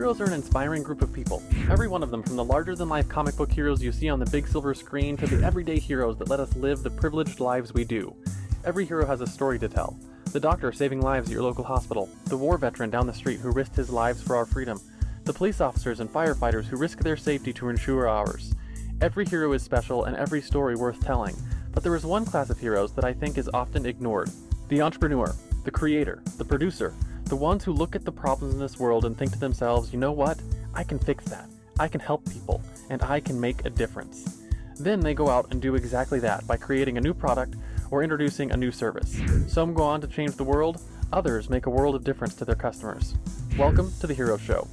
Heroes are an inspiring group of people. Every one of them, from the larger than life comic book heroes you see on the big silver screen to the everyday heroes that let us live the privileged lives we do. Every hero has a story to tell. The doctor saving lives at your local hospital, the war veteran down the street who risked his lives for our freedom, the police officers and firefighters who risk their safety to ensure ours. Every hero is special and every story worth telling, but there is one class of heroes that I think is often ignored the entrepreneur, the creator, the producer, the ones who look at the problems in this world and think to themselves, you know what? I can fix that. I can help people, and I can make a difference. Then they go out and do exactly that by creating a new product or introducing a new service. Some go on to change the world, others make a world of difference to their customers. Welcome to the Hero Show.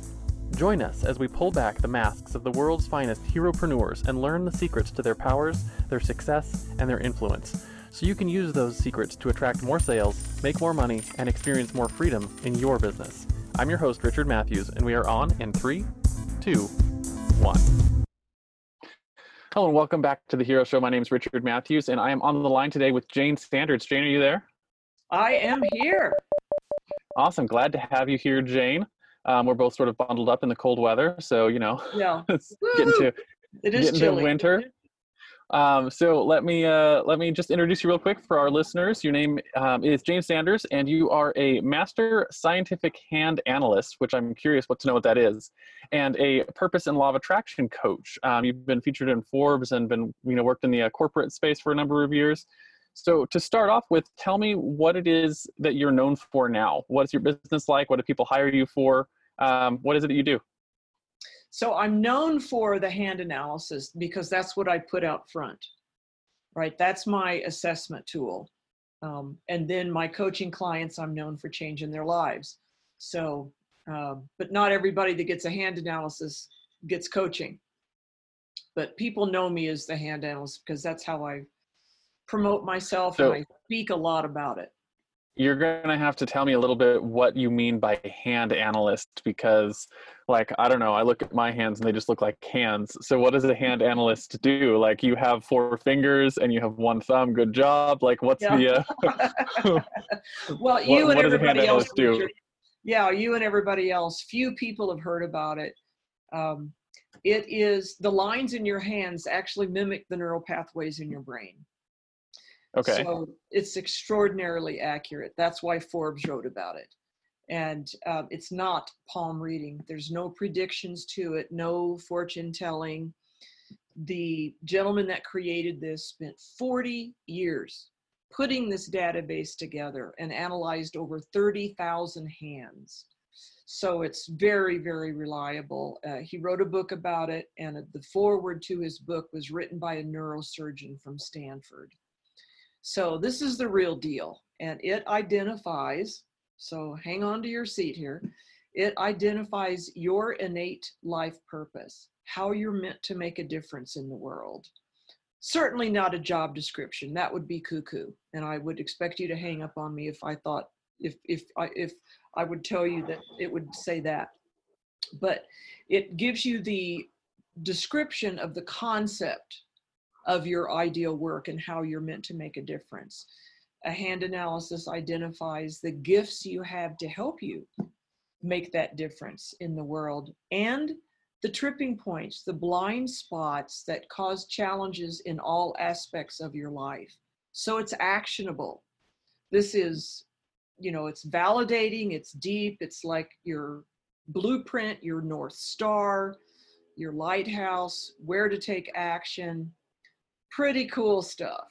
Join us as we pull back the masks of the world's finest heropreneurs and learn the secrets to their powers, their success, and their influence so you can use those secrets to attract more sales, make more money, and experience more freedom in your business. I'm your host, Richard Matthews, and we are on in three, two, one. Hello, and welcome back to the Hero Show. My name is Richard Matthews, and I am on the line today with Jayne Sanders. Jayne, are you there? I am here. Awesome. Glad to have you here, Jayne. Um, we're both sort of bundled up in the cold weather, so you know, yeah, it's getting to it is getting chilly. to winter. Um, so let me uh, let me just introduce you real quick for our listeners. Your name um, is Jayne Sanders, and you are a master scientific hand analyst, which I'm curious what to know what that is, and a purpose and law of attraction coach. Um, you've been featured in Forbes and been you know worked in the uh, corporate space for a number of years. So to start off with, tell me what it is that you're known for now. What is your business like? What do people hire you for? Um, what is it that you do? So I'm known for the hand analysis because that's what I put out front, right? That's my assessment tool. Um, and then my coaching clients, I'm known for changing their lives. So, um, but not everybody that gets a hand analysis gets coaching. But people know me as the hand analyst because that's how I promote myself So- and I speak a lot about it. You're gonna have to tell me a little bit what you mean by hand analyst because like i don't know i look at my hands and they just look like hands so what does a hand analyst do like you have four fingers and you have one thumb good job like what's Yeah. the uh, well, you what and hand everybody else do? Yeah, you and everybody else. Few people have heard about it. Um, it is the lines in your hands actually mimic the neural pathways in your brain. Okay So it's extraordinarily accurate. That's why Forbes wrote about it. And um, it's not palm reading. There's no predictions to it, no fortune telling. The gentleman that created this spent 40 years putting this database together and analyzed over 30,000 hands. So it's very, very reliable. Uh, he wrote a book about it, and the foreword to his book was written by a neurosurgeon from Stanford. So this is the real deal, and it identifies. So hang on to your seat here. It identifies your innate life purpose, how you're meant to make a difference in the world. Certainly not a job description. That would be cuckoo, and I would expect you to hang up on me if I thought if if I if I would tell you that it would say that. But it gives you the description of the concept of your ideal work and how you're meant to make a difference. A hand analysis identifies the gifts you have to help you make that difference in the world and the tripping points, the blind spots that cause challenges in all aspects of your life. So it's actionable. This is, you know, it's validating, it's deep, it's like your blueprint, your North Star, your lighthouse, where to take action. Pretty cool stuff.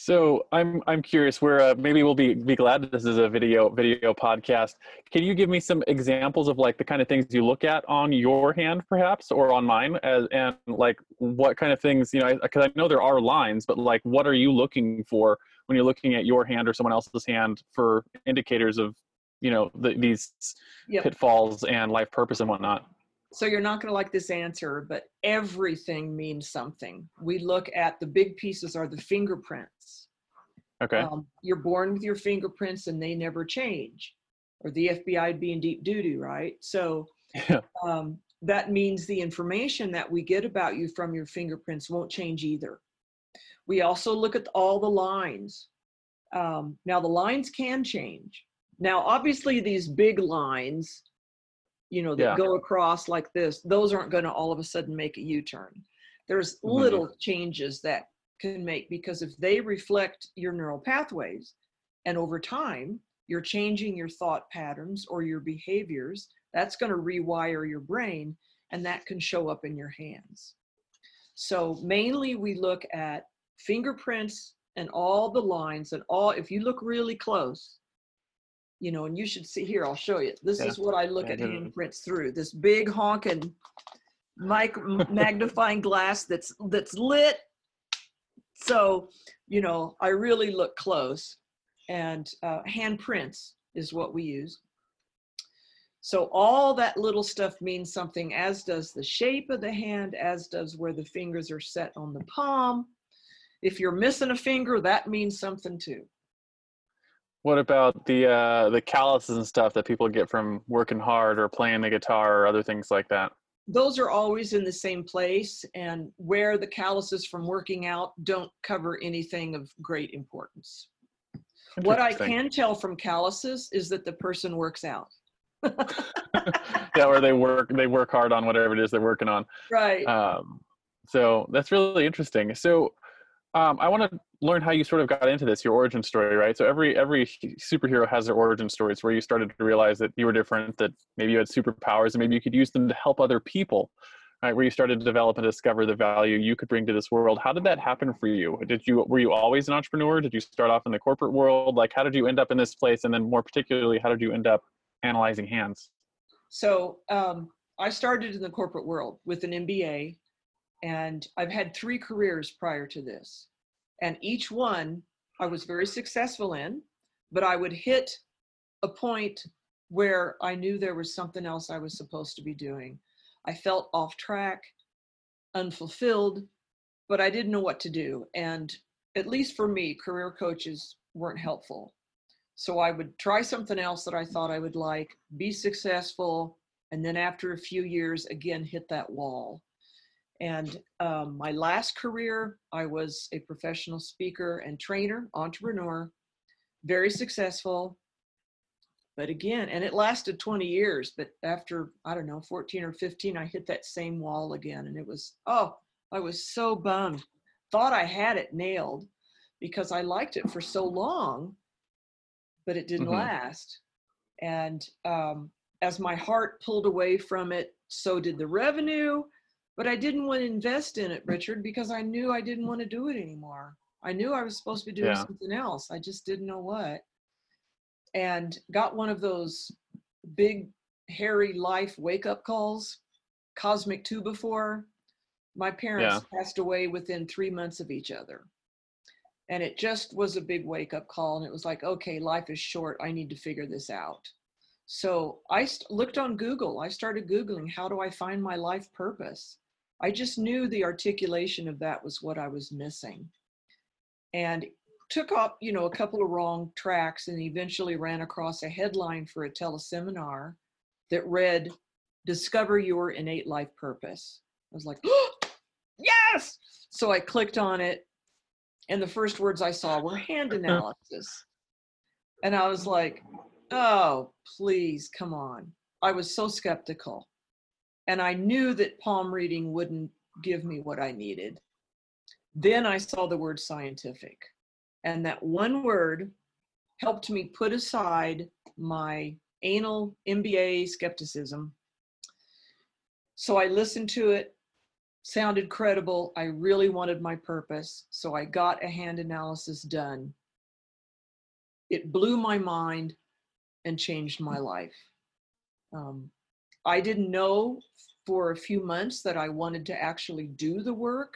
so i'm i'm curious where uh, maybe we'll be be glad this is a video video podcast can you give me some examples of like the kind of things you look at on your hand perhaps or on mine as, and like what kind of things you know because I, know there are lines but like what are you looking for when you're looking at your hand or someone else's hand for indicators of you know the, these Yep. pitfalls and life purpose and whatnot So you're not going to like this answer, but everything means something. We look at the big pieces are the fingerprints. okay Um, you're born with your fingerprints and they never change, or the FBI would be in deep doo, right? So Yeah. um, that means the information that we get about you from your fingerprints won't change either. We also look at all the lines. Um, now, the lines can change. Now, obviously, these big lines you know, that Yeah. go across like this, those aren't going to all of a sudden make a U turn. There's Mhm. little changes that can make because if they reflect your neural pathways and over time you're changing your thought patterns or your behaviors, that's going to rewire your brain and that can show up in your hands. So mainly we look at fingerprints and all the lines and all if you look really close you know and you should see here i'll show you. This Yeah. is what i look Yeah, at handprints through this big honking mic magnifying glass that's that's lit. So you know i really look close and uh, handprints is what we use. So all that little stuff means something as does the shape of the hand as does where the fingers are set on the palm. If you're missing a finger that means something too What about the uh, the calluses and stuff that people get from working hard or playing the guitar or other things like that? those are always in the same place and where the calluses from working out don't cover anything of great importance what i can tell from calluses is that the person works out yeah, or they work they work hard on whatever it is they're working on. right Um, so that's really interesting. So um, I want to learn how you sort of got into this, your origin story, right? So every every superhero has their origin stories where you started to realize that you were different, that maybe you had superpowers, and maybe you could use them to help other people, right? Where you started to develop and discover the value you could bring to this world. How did that happen for you? Did you were you always an entrepreneur? Did you start off in the corporate world? Like, how did you end up in this place? And then more particularly, how did you end up analyzing hands? So um, I started in the corporate world with an MBA, and I've had three careers prior to this. And each one I was very successful in, but I would hit a point where I knew there was something else I was supposed to be doing. I felt off track, unfulfilled, but I didn't know what to do. And at least for me, career coaches weren't helpful. So I would try something else that I thought I would like, be successful, and then after a few years, again, hit that wall. And um, my last career, I was a professional speaker and trainer, entrepreneur, very successful. But again, and it lasted 20 years, but after, I don't know, 14 or 15, I hit that same wall again. And it was, oh, I was so bummed. Thought I had it nailed because I liked it for so long, but it didn't Mhm. last. And um, as my heart pulled away from it, so did the revenue. But I didn't want to invest in it, Richard, because I knew I didn't want to do it anymore. I knew I was supposed to be doing Yeah. something else. I just didn't know what. And got one of those big, hairy life wake up calls, cosmic two before. My parents passed away within three months of each other. And it just was a big wake up call. And it was like, okay, life is short. I need to figure this out. So I st- looked on Google. I started Googling, how do I find my life purpose? I just knew the articulation of that was what I was missing. And took up, you know, a couple of wrong tracks and eventually ran across a headline for a teleseminar that read, Discover Your Innate Life Purpose. I was like, oh, yes! So I clicked on it, and the first words I saw were hand analysis. And I was like, oh, please, come on. I was so skeptical. And I knew that palm reading wouldn't give me what I needed. Then I saw the word scientific. And that one word helped me put aside my anal MBA skepticism. So I listened to it, sounded credible. I really wanted my purpose. So I got a hand analysis done. It blew my mind and changed my life. Um, I didn't know for a few months that I wanted to actually do the work,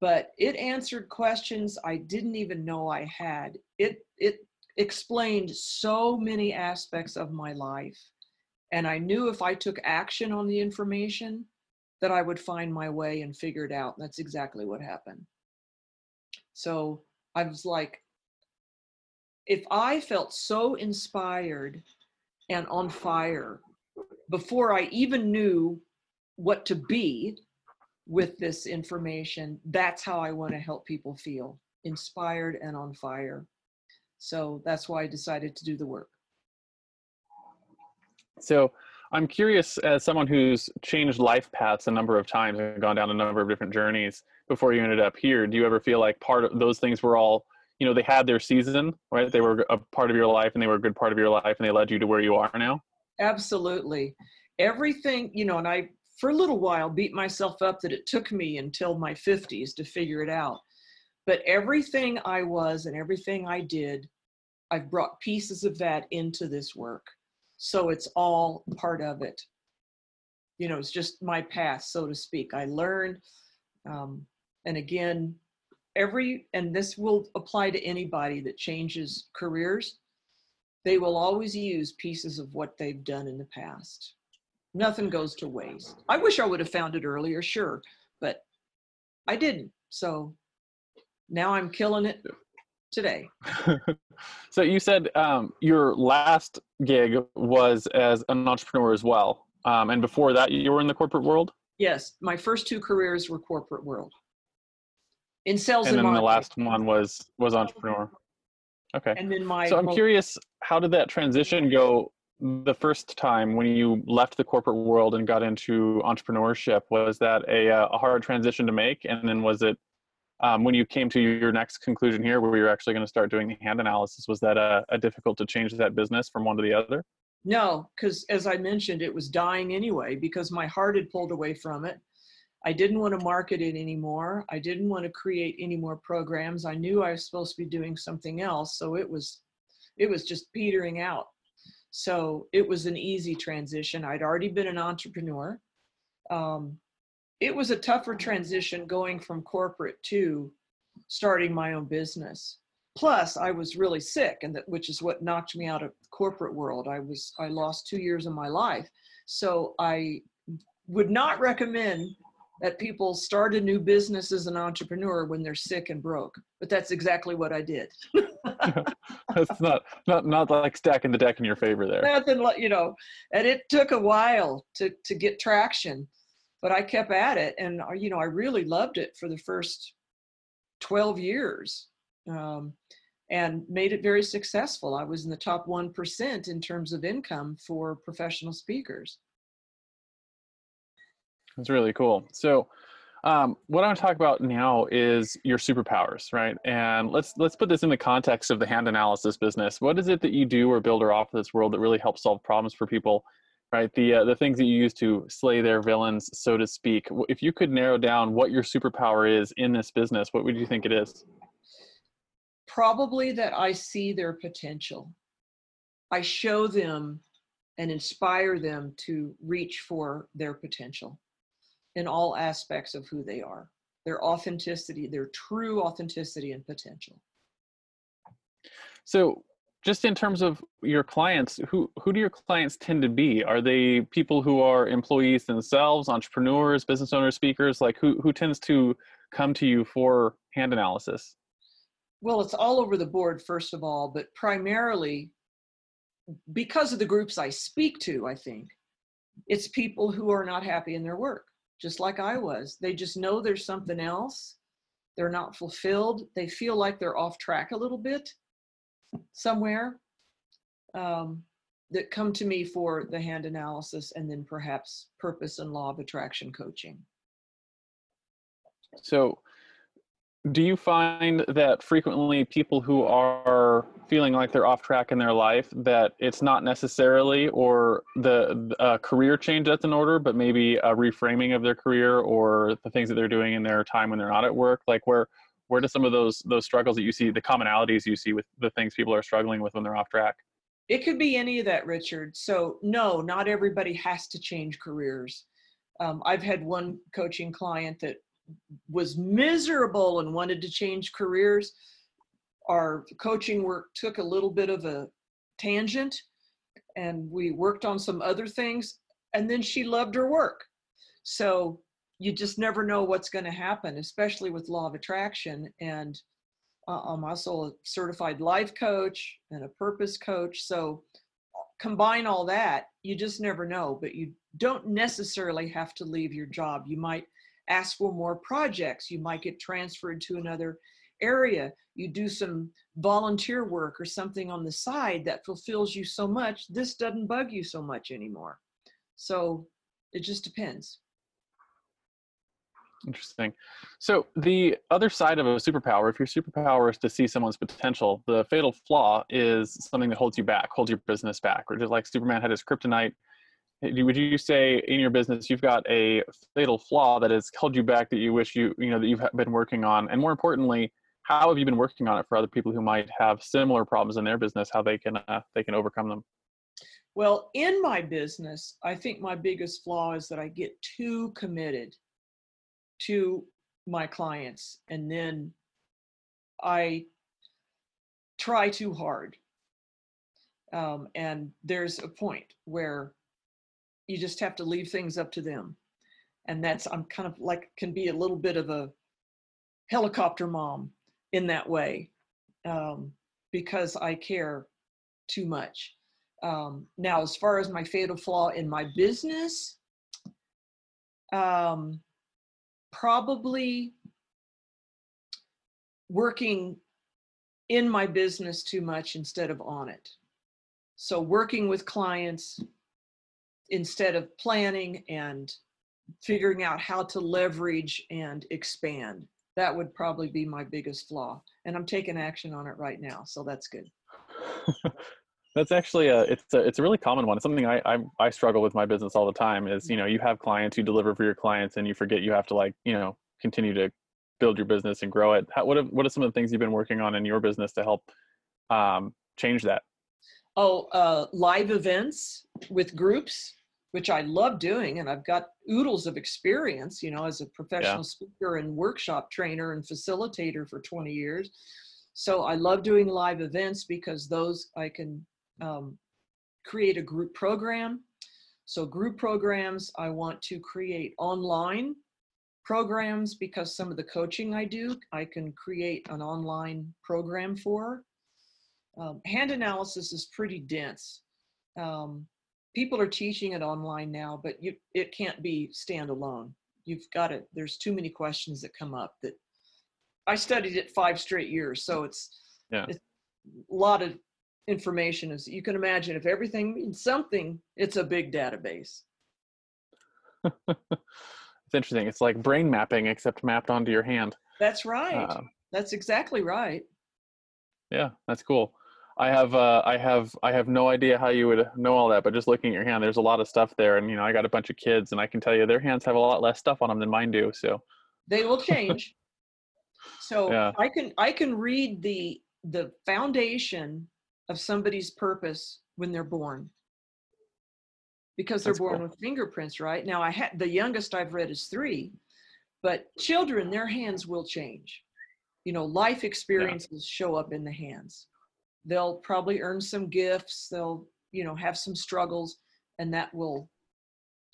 but it answered questions I didn't even know I had. It it explained so many aspects of my life, and I knew if I took action on the information, that I would find my way and figure it out. That's exactly what happened. So I was like, if I felt so inspired and on fire before I even knew what to be with this information, that's how I want to help people feel inspired and on fire. So that's why I decided to do the work. So I'm curious, as someone who's changed life paths a number of times and gone down a number of different journeys before you ended up here, do you ever feel like part of those things were all, you know, they had their season, right? They were a part of your life and they were a good part of your life and they led you to where you are now? Absolutely. Everything, you know, and I, for a little while, beat myself up that it took me until my 50s to figure it out. But everything I was and everything I did, I've brought pieces of that into this work. So it's all part of it. You know, it's just my path, so to speak. I learned, um, and again, every, and this will apply to anybody that changes careers, they will always use pieces of what they've done in the past. Nothing goes to waste. I wish I would have found it earlier, sure, but I didn't. So now I'm killing it today. so you said um, your last gig was as an entrepreneur as well, um, and before that you were in the corporate world. Yes, my first two careers were corporate world. In sales and, and then marketing. the last one was was entrepreneur. Okay. And then my So I'm curious, how did that transition go the first time when you left the corporate world and got into entrepreneurship? Was that a, uh, a hard transition to make? And then was it um, when you came to your next conclusion here, where you're actually going to start doing the hand analysis, was that a, a difficult to change that business from one to the other? No, because as I mentioned, it was dying anyway because my heart had pulled away from it. I didn't want to market it anymore. I didn't want to create any more programs. I knew I was supposed to be doing something else, so it was it was just petering out. So it was an easy transition. I'd already been an entrepreneur. Um, it was a tougher transition going from corporate to starting my own business. Plus, I was really sick, and that which is what knocked me out of the corporate world. I was I lost two years of my life, so I would not recommend that people start a new business as an entrepreneur when they're sick and broke. But that's exactly what I did. That's not not not like stacking the deck in your favor there. Nothing like you know, and it took a while to to get traction, but I kept at it, and uh, you know I really loved it for the first twelve years, um, and made it very successful. I was in the top one percent in terms of income for professional speakers. That's really cool. So, um, what I want to talk about now is your superpowers, right? And let's let's put this in the context of the hand analysis business. What is it that you do or build or offer this world that really helps solve problems for people, right? The uh, the things that you use to slay their villains, so to speak. If you could narrow down what your superpower is in this business, what would you think it is? Probably that I see their potential. I show them and inspire them to reach for their potential in all aspects of who they are their authenticity their true authenticity and potential. So just in terms of your clients who who do your clients tend to be? Are they people who are employees themselves entrepreneurs business owners speakers? Like who who tends to come to you for hand analysis? Well it's all over the board first of all but primarily because of the groups i speak to i think it's people who are not happy in their work just like I was. They just know there's something else. They're not fulfilled. They feel like they're off track a little bit somewhere. Um, that come to me for the hand analysis and then perhaps purpose and law of attraction coaching. So, do you find that frequently people who are feeling like they're off track in their life that it's not necessarily or the uh, career change that's in order but maybe a reframing of their career or the things that they're doing in their time when they're not at work? Like where where do some of those those struggles that you see the commonalities you see with the things people are struggling with when they're off track? It could be any of that richard. So no not everybody has to change careers. Um, i've had one coaching client that was miserable and wanted to change careers. Our coaching work took a little bit of a tangent and we worked on some other things and then she loved her work. So you just never know what's going to happen, especially with law of attraction. And uh, I'm also a certified life coach and a purpose coach. So combine all that, you just never know, but you don't necessarily have to leave your job. You might ask for more projects. You might get transferred to another area. You do some volunteer work or something on the side that fulfills you so much, this doesn't bug you so much anymore. So it just depends. Interesting. So the other side of a superpower, if your superpower is to see someone's potential, the fatal flaw is something that holds you back, holds your business back. Or just like Superman had his kryptonite. Would you say in your business you've got a fatal flaw that has held you back that you wish you you know that you've been working on, and more importantly, how have you been working on it for other people who might have similar problems in their business? How they can uh, they can overcome them? Well, in my business, I think my biggest flaw is that I get too committed to my clients and then I try too hard. Um, and there's a point where you just have to leave things up to them. And that's, I'm kind of like, can be a little bit of a helicopter mom in that way um, because I care too much. Um, now, as far as my fatal flaw in my business, um, probably working in my business too much instead of on it. So working with clients instead of planning and figuring out how to leverage and expand. That would probably be my biggest flaw. And I'm taking action on it right now. So that's good. That's actually a it's a it's a really common one. It's something I, I I struggle with my business all the time. Is you know you have clients you deliver for your clients and you forget you have to like you know continue to build your business and grow it. How, what are, what are some of the things you've been working on in your business to help um, change that? Oh, uh, live events with groups, which I love doing, and I've got oodles of experience. You know, as a professional yeah. speaker and workshop trainer and facilitator for 20 years. So I love doing live events because those I can um, create a group program. So group programs, I want to create online programs because some of the coaching I do, I can create an online program for. Um, hand analysis is pretty dense. Um, people are teaching it online now, but you, it can't be standalone. You've got it. There's too many questions that come up that I studied it five straight years. So it's, yeah. it's a lot of information as you can imagine if everything means something it's a big database it's interesting it's like brain mapping except mapped onto your hand that's right uh, that's exactly right yeah that's cool i have uh, i have i have no idea how you would know all that but just looking at your hand there's a lot of stuff there and you know i got a bunch of kids and i can tell you their hands have a lot less stuff on them than mine do so they will change so yeah. i can i can read the the foundation of somebody's purpose when they're born because they're That's born cool. with fingerprints right now i had the youngest i've read is three but children their hands will change you know life experiences yeah. show up in the hands they'll probably earn some gifts they'll you know have some struggles and that will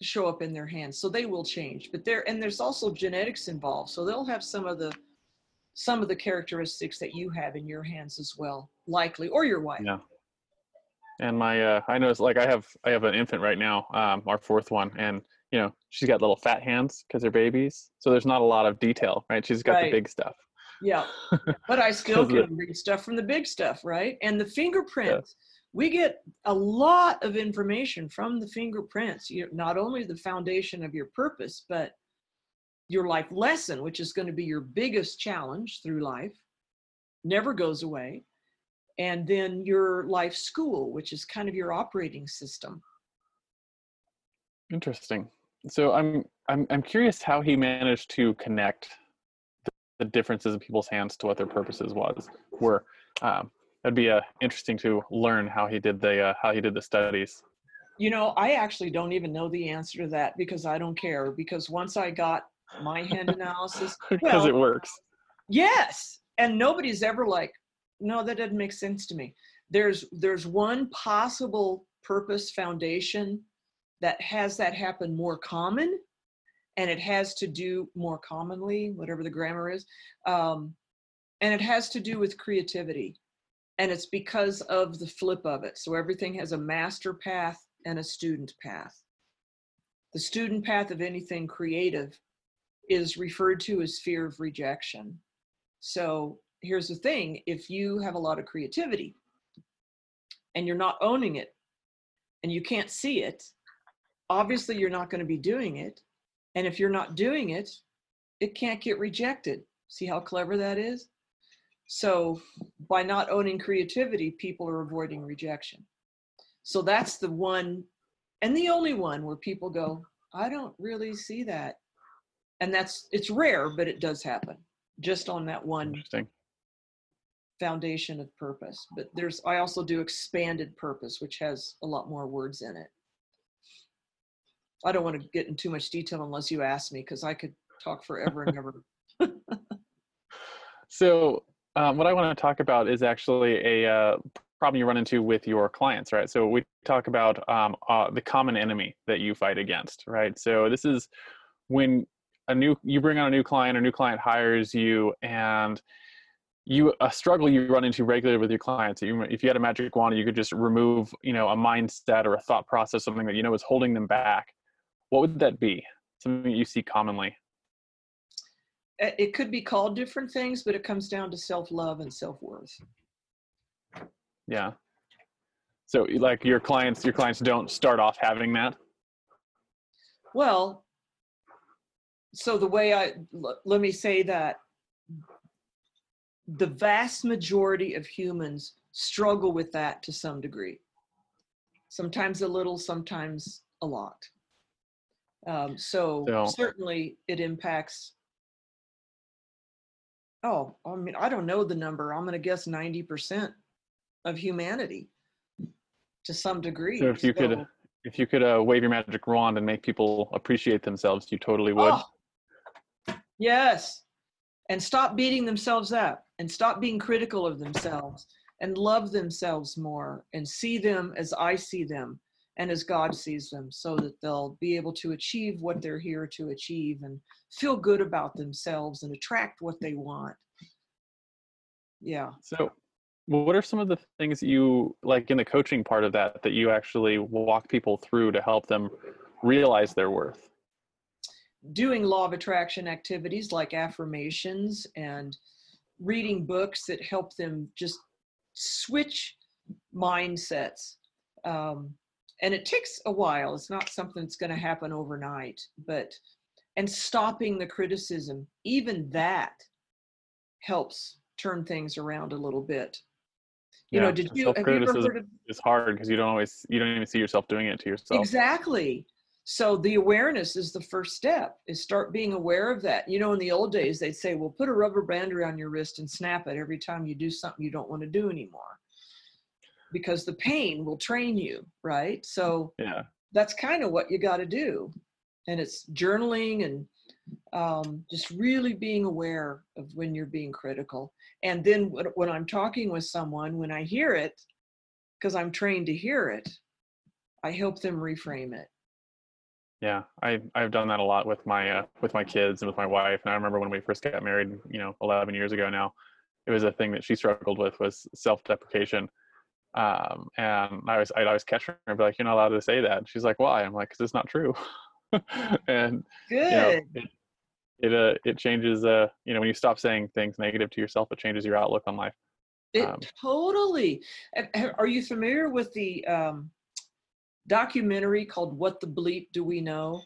show up in their hands so they will change but there and there's also genetics involved so they'll have some of the some of the characteristics that you have in your hands as well, likely, or your wife. Yeah. And my, uh, I know it's like I have, I have an infant right now, um, our fourth one, and you know she's got little fat hands because they're babies, so there's not a lot of detail, right? She's got right. the big stuff. Yeah, but I still can the, read stuff from the big stuff, right? And the fingerprints. Yeah. We get a lot of information from the fingerprints. You not only the foundation of your purpose, but your life lesson, which is going to be your biggest challenge through life, never goes away. And then your life school, which is kind of your operating system. Interesting. So I'm I'm I'm curious how he managed to connect the, differences in people's hands to what their purposes was were. Um, that'd be uh, interesting to learn how he did the uh, how he did the studies. You know, I actually don't even know the answer to that because I don't care. Because once I got my hand analysis because well, it works yes and nobody's ever like no that doesn't make sense to me there's there's one possible purpose foundation that has that happen more common and it has to do more commonly whatever the grammar is um, and it has to do with creativity and it's because of the flip of it so everything has a master path and a student path the student path of anything creative is referred to as fear of rejection. So here's the thing if you have a lot of creativity and you're not owning it and you can't see it, obviously you're not going to be doing it. And if you're not doing it, it can't get rejected. See how clever that is? So by not owning creativity, people are avoiding rejection. So that's the one and the only one where people go, I don't really see that. And that's it's rare, but it does happen just on that one foundation of purpose. But there's I also do expanded purpose, which has a lot more words in it. I don't want to get in too much detail unless you ask me, because I could talk forever and ever. So, um, what I want to talk about is actually a uh, problem you run into with your clients, right? So, we talk about um, uh, the common enemy that you fight against, right? So, this is when a new you bring on a new client, a new client hires you, and you a struggle you run into regularly with your clients. If you had a magic wand, you could just remove, you know, a mindset or a thought process, something that you know is holding them back. What would that be? Something that you see commonly. It could be called different things, but it comes down to self love and self worth. Yeah. So like your clients, your clients don't start off having that. Well, so the way I l- let me say that the vast majority of humans struggle with that to some degree. Sometimes a little, sometimes a lot. Um, so So- certainly it impacts. Oh, I mean, I don't know the number. I'm going to guess 90% of humanity to some degree. So if you could, if you could uh, wave your magic wand and make people appreciate themselves, you totally would. Oh, yes. And stop beating themselves up and stop being critical of themselves and love themselves more and see them as I see them and as God sees them so that they'll be able to achieve what they're here to achieve and feel good about themselves and attract what they want. Yeah. So, what are some of the things you like in the coaching part of that that you actually walk people through to help them realize their worth? doing law of attraction activities like affirmations and reading books that help them just switch mindsets. Um, and it takes a while. It's not something that's going to happen overnight, but and stopping the criticism, even that helps turn things around a little bit. You know, did you have you ever heard of is hard because you don't always you don't even see yourself doing it to yourself. Exactly. So the awareness is the first step is start being aware of that. You know, in the old days, they'd say, well, put a rubber band around your wrist and snap it every time you do something you don't want to do anymore. Because the pain will train you, right? So Yeah. that's kind of what you got to do. And it's journaling and um, just really being aware of when you're being critical. And then when, when I'm talking with someone, when I hear it, because I'm trained to hear it, I help them reframe it. Yeah, I I've done that a lot with my uh, with my kids and with my wife. And I remember when we first got married, you know, 11 years ago now, it was a thing that she struggled with was self-deprecation. Um, and I was I'd always catch her and be like, "You're not allowed to say that." And she's like, "Why?" I'm like, "Cause it's not true." and Good. you know, it it uh it changes uh you know when you stop saying things negative to yourself, it changes your outlook on life. It Um, totally. Are you familiar with the um, documentary called "What the Bleep Do We Know"?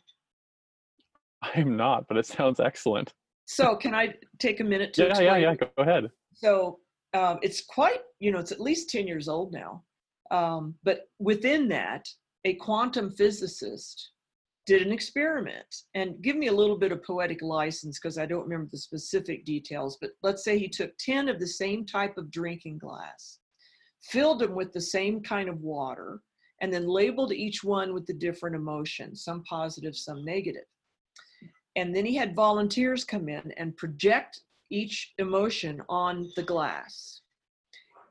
I'm not, but it sounds excellent. So, can I take a minute to Yeah, explain? yeah, yeah. Go ahead. So, um, it's quite, you know, it's at least ten years old now. Um, but within that, a quantum physicist did an experiment. And give me a little bit of poetic license because I don't remember the specific details. But let's say he took ten of the same type of drinking glass, filled them with the same kind of water, and then labeled each one with the different emotions, some positive, some negative. And then he had volunteers come in and project each emotion on the glass.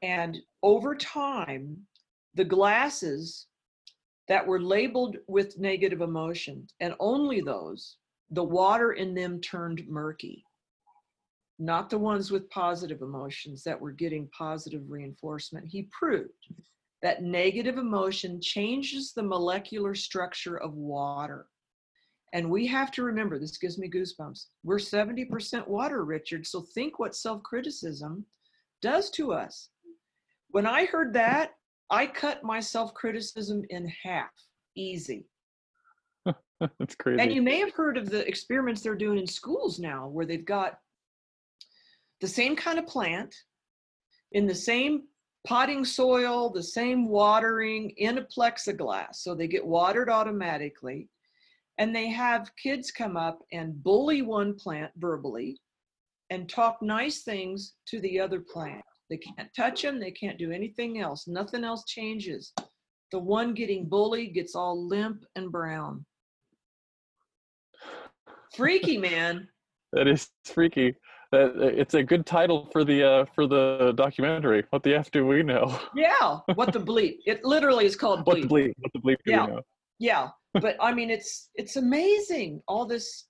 And over time, the glasses that were labeled with negative emotions, and only those, the water in them turned murky. Not the ones with positive emotions that were getting positive reinforcement. He proved that negative emotion changes the molecular structure of water. And we have to remember this gives me goosebumps. We're 70% water, Richard. So think what self criticism does to us. When I heard that, I cut my self criticism in half, easy. That's crazy. And you may have heard of the experiments they're doing in schools now where they've got the same kind of plant in the same potting soil, the same watering in a plexiglass. So they get watered automatically. And they have kids come up and bully one plant verbally and talk nice things to the other plant. They can't touch them, they can't do anything else. Nothing else changes. The one getting bullied gets all limp and brown. Freaky, man. That is freaky. That it's a good title for the uh, for the documentary. What the f do we know? Yeah, what the bleep? It literally is called bleep. What the bleep? What the bleep do Yeah. we know? Yeah, but I mean, it's it's amazing all this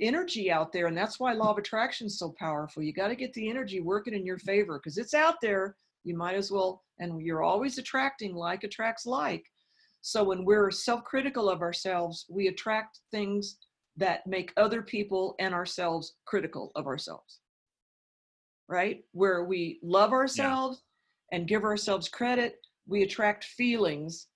energy out there, and that's why law of attraction is so powerful. You got to get the energy working in your favor because it's out there. You might as well, and you're always attracting like attracts like. So when we're self-critical of ourselves, we attract things that make other people and ourselves critical of ourselves. Right? Where we love ourselves and give ourselves credit, we attract feelings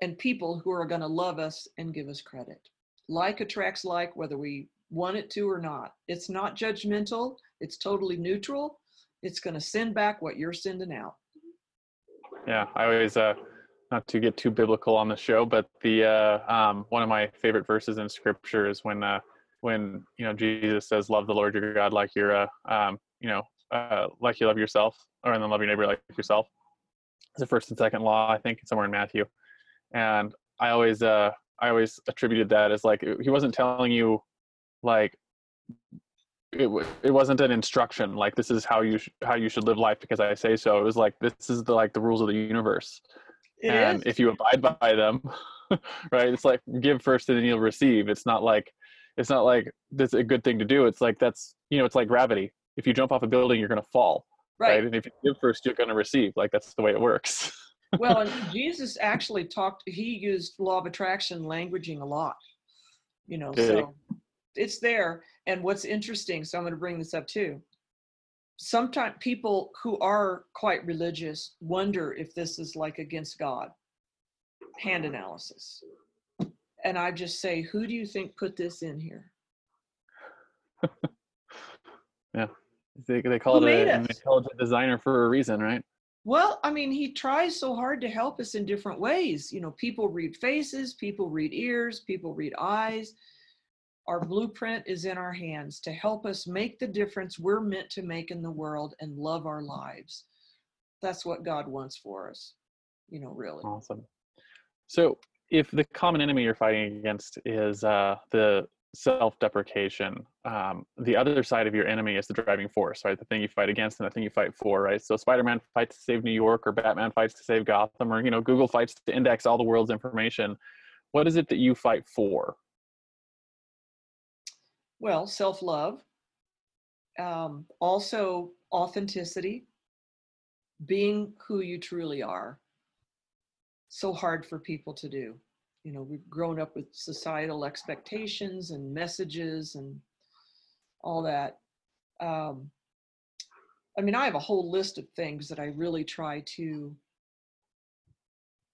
and people who are going to love us and give us credit. Like attracts like, whether we want it to or not. It's not judgmental, it's totally neutral. It's going to send back what you're sending out. Yeah, I always uh not to get too biblical on the show, but the uh um one of my favorite verses in scripture is when uh when you know Jesus says love the Lord your God like you're uh um you know uh like you love yourself or and then love your neighbor like yourself. It's the first and second law, I think, somewhere in Matthew. And I always uh I always attributed that as like he wasn't telling you like it, it wasn't an instruction like this is how you sh- how you should live life because I say so. It was like this is the like the rules of the universe It and is. if you abide by them right it's like give first and then you'll receive it's not like it's not like that's a good thing to do it's like that's you know it's like gravity if you jump off a building you're going to fall right. right. and if you give first you're going to receive like that's the way it works well, and Jesus actually talked, he used law of attraction languaging a lot, you know, he? so it's there. And what's interesting, so I'm going to bring this up too. Sometimes people who are quite religious wonder if this is like against God. Hand analysis. And I just say, who do you think put this in here? they, they call it an intelligent designer for a reason right Well, I mean, he tries so hard to help us in different ways. You know, people read faces, people read ears, people read eyes. Our blueprint is in our hands to help us make the difference we're meant to make in the world and love our lives. That's what God wants for us, you know, really. awesome so if the common enemy you're fighting against is uh the self-deprecation um, the other side of your enemy is the driving force right the thing you fight against and the thing you fight for right so spider-man fights to save new york or batman fights to save gotham or you know google fights to index all the world's information what is it that you fight for Well, self love, um, also authenticity, being who you truly are. So hard for people to do. You know, we've grown up with societal expectations and messages and all that. Um, I mean, I have a whole list of things that I really try to,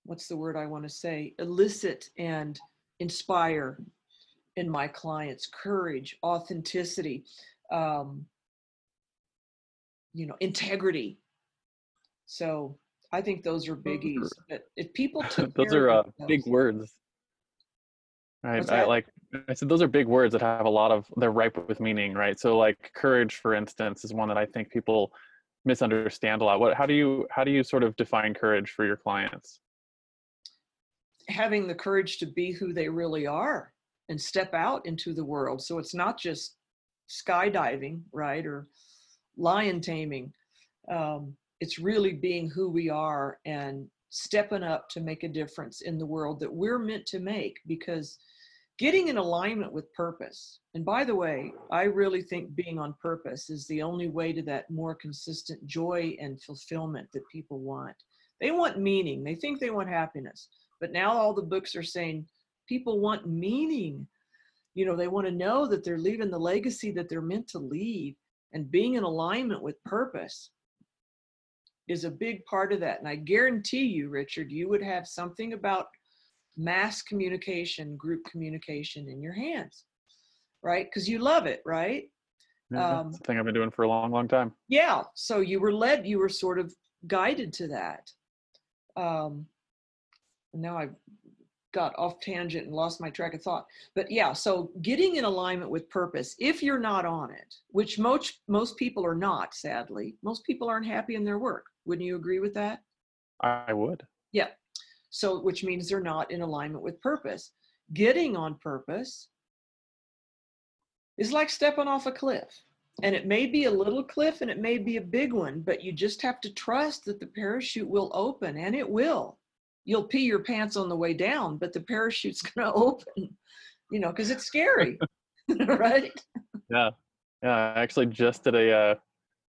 what's the word I want to say, elicit and inspire in my clients courage authenticity um, you know integrity so i think those are biggies if people took those are uh, big words. Right I, like i said those are big words that have a lot of they're ripe with meaning right? So like courage for instance is one that i think people misunderstand a lot. What how do you how do you sort of define courage for your clients? Having the courage to be who they really are and step out into the world. So it's not just skydiving right or lion taming um, it's really being who we are and stepping up to make a difference in the world that we're meant to make because getting in alignment with purpose and by the way i really think being on purpose is the only way to that more consistent joy and fulfillment that people want. They want meaning. They think they want happiness. But now all the books are saying people want meaning. You know they want to know that they're leaving the legacy that they're meant to leave and being in alignment with purpose is a big part of that and i guarantee you richard you would have something about mass communication, group communication in your hands, right? Because you love it, right? Yeah, Um, thing I've been doing for a long, long time. Yeah. So you were led, you were sort of guided to that. Um, now I got off tangent and lost my track of thought. But yeah, so getting in alignment with purpose, if you're not on it, which most most people are not, sadly, most people aren't happy in their work. Wouldn't you agree with that? I would. Yeah. So, which means they're not in alignment with purpose. Getting on purpose is like stepping off a cliff. And it may be a little cliff and it may be a big one, but you just have to trust that the parachute will open and it will. You'll pee your pants on the way down, but the parachute's going to open, you know, because it's scary, right? Yeah. Yeah. I actually just did a, uh,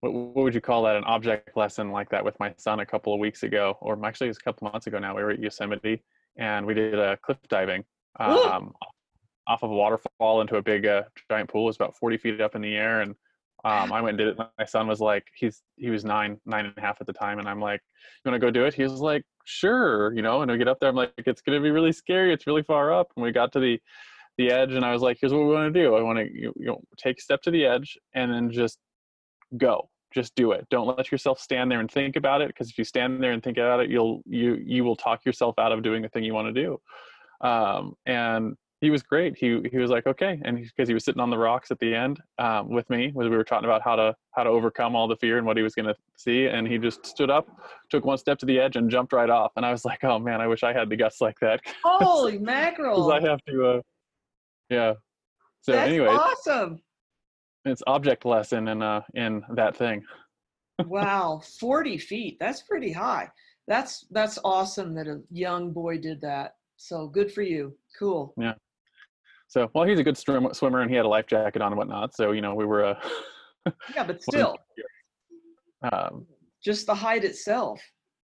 what, what would you call that? An object lesson like that with my son a couple of weeks ago, or actually it was a couple months ago now. We were at Yosemite and we did a cliff diving um, off of a waterfall into a big uh, giant pool. It was about 40 feet up in the air. And um, I went and did it. My son was like, he's, he was nine, nine and a half at the time. And I'm like, you want to go do it? He was like, sure. You know, and we get up there. I'm like, it's going to be really scary. It's really far up. And we got to the, the edge and I was like, here's what we want to do. I want to, you, you know, take a step to the edge and then just go just do it don't let yourself stand there and think about it because if you stand there and think about it you'll you you will talk yourself out of doing the thing you want to do um, and he was great. He he was like okay and because he was sitting on the rocks at the end um, with me where we were talking about how to how to overcome all the fear and what he was going to see and he just stood up took one step to the edge and jumped right off and i was like oh man i wish i had the guts like that. Holy because mackerel. i have to uh yeah. So That's anyway awesome. it's object lesson in uh in that thing. Wow 40 feet that's pretty high. That's that's awesome that a young boy did that. So good for you. Cool So, well, he's a good swim, swimmer, and he had a life jacket on and whatnot. So, you know, we were. Uh, yeah but still um, just the height itself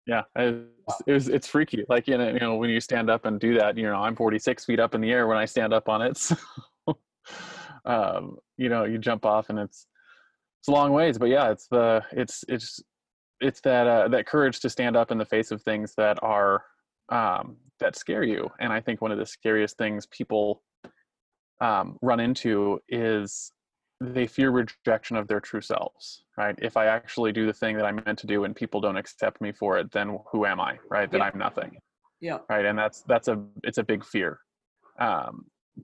yeah, it was, it was. It's freaky. Like you know, you know, when you stand up and do that, you know, I'm 46 feet up in the air when I stand up on it. So, um, you know, you jump off, and it's it's a long ways. But yeah, it's the it's it's it's that uh, that courage to stand up in the face of things that are um, that scare you. And I think one of the scariest things people um, run into is they fear rejection of their true selves right? If i actually do the thing that i'm meant to do and people don't accept me for it then who am i right? Then Yeah. i'm nothing yeah. right? And that's that's a it's a big fear um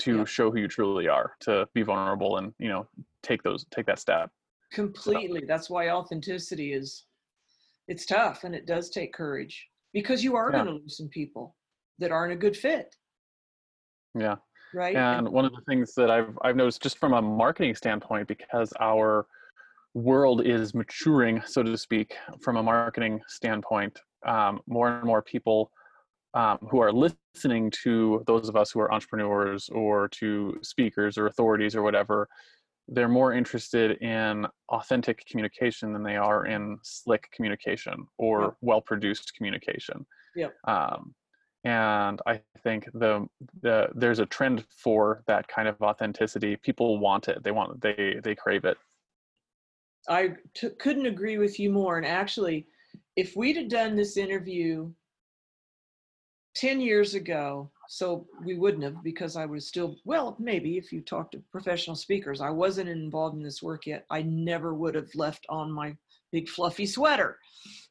to Yeah. show who you truly are to be vulnerable and you know take those take that step. Completely. That's why authenticity is it's tough and it does take courage because you are Yeah. going to lose some people that aren't a good fit. Yeah right? And one of the things that i've i've noticed just from a marketing standpoint because our world is maturing so to speak from a marketing standpoint um, more and more people um, who are listening to those of us who are entrepreneurs or to speakers or authorities or whatever they're more interested in authentic communication than they are in slick communication or well produced communication. Yep. um, and i think the, the there's a trend for that kind of authenticity people want it they want they they crave it I t- couldn't agree with you more. And actually, if we'd have done this interview 10 years ago, so we wouldn't have because I was still, well, maybe if you talk to professional speakers, I wasn't involved in this work yet. I never would have left on my big fluffy sweater,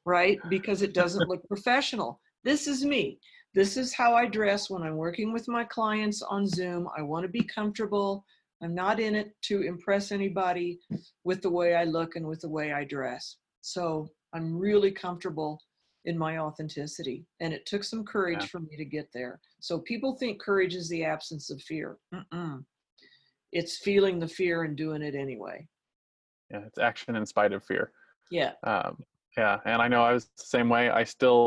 right? Because it doesn't look professional. This is me. This is how I dress when I'm working with my clients on Zoom. I want to be comfortable. I'm not in it to impress anybody with the way I look and with the way I dress. So I'm really comfortable in my authenticity. And it took some courage Yeah. for me to get there. So people think courage is the absence of fear. Mm-mm. It's feeling the fear and doing it anyway. yeah it's action in spite of fear Yeah. um, yeah and i know i was the same way i still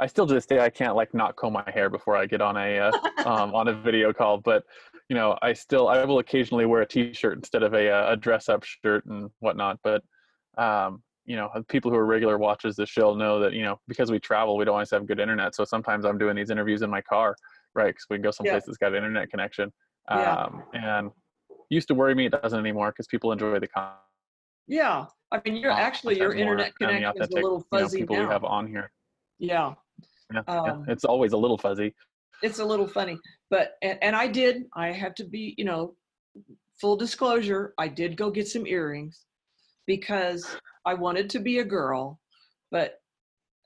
i still to this day i can't like not comb my hair before i get on a uh, um, on a video call but you know i still i will occasionally wear a t-shirt instead of a, uh, a dress up shirt and whatnot but um, you know people who are regular watchers of the show know that you know because we travel we don't always have good internet so sometimes i'm doing these interviews in my car right because we can go someplace that's got an internet connection Yeah. um, and used to worry me it doesn't anymore because people enjoy the content Yeah. I mean, you're actually, your internet connection is a little you know, fuzzy people now. we have on here Yeah. Yeah, yeah, Um, it's always a little fuzzy it's a little funny, but and, and I did. I have to be, you know, full disclosure. I did go get some earrings because I wanted to be a girl, but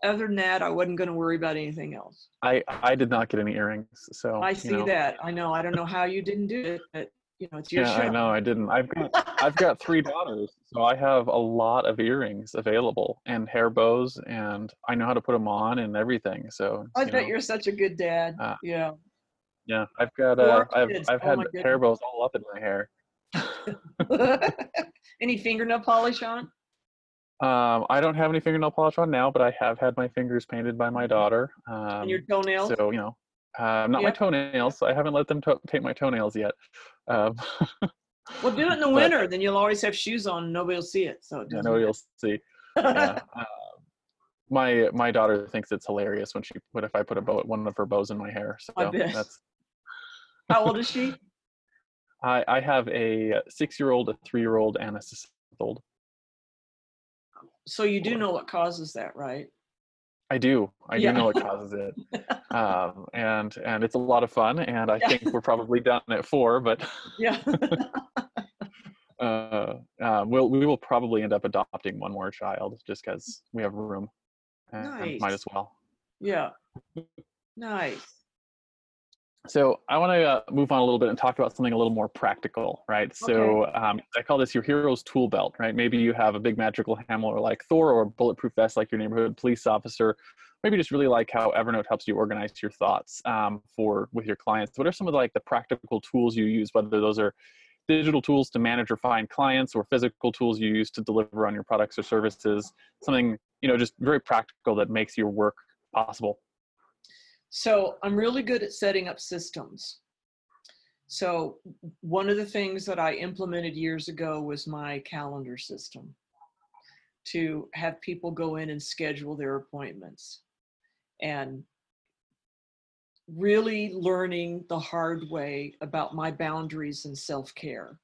other than that, I wasn't going to worry about anything else. I I did not get any earrings, so I see you know. that. I know. I don't know how you didn't do it, but you know, it's your Yeah, show. I know. I didn't. I've got I've got three daughters, so I have a lot of earrings available and hair bows, and I know how to put them on and everything. So I you bet know, you're such a good dad. Uh, yeah. yeah. I've got uh, I've kids. I've Oh had hair bows all up in my hair. Any fingernail polish on? Um, I don't have any fingernail polish on now, but I have had my fingers painted by my daughter. Um, Mm-hmm. and your toenails? so you know, uh, not my toenails. So I haven't let them to- paint my toenails yet. Um, well, do it in the but- winter. Then you'll always have shoes on. Nobody will see it. So it yeah, nobody will see. Yeah. Um, my my daughter thinks it's hilarious when she what if I put a bow one of her bows in my hair. So that's How old is she? I I have a six year old, a three year old, and a six year old. So you do know what causes that, right? I do. I Yeah. do know what causes it. Um, and and it's a lot of fun. And I Yeah. think we're probably done at four, but Yeah. uh, uh, we'll we will probably end up adopting one more child just because we have room. And might as well. yeah. Nice. So I want to uh, move on a little bit and talk about something a little more practical, right? So um, I call this your hero's tool belt, right? Maybe you have a big magical hammer like Thor or a bulletproof vest like your neighborhood police officer. Maybe just really like how Evernote helps you organize your thoughts um, for with your clients. What are some of the, like the practical tools you use? Whether those are digital tools to manage or find clients, or physical tools you use to deliver on your products or services. Something you know, just very practical that makes your work possible. So I'm really good at setting up systems. So one of the things that I implemented years ago was my calendar system to have people go in and schedule their appointments and really learning the hard way about my boundaries and self-care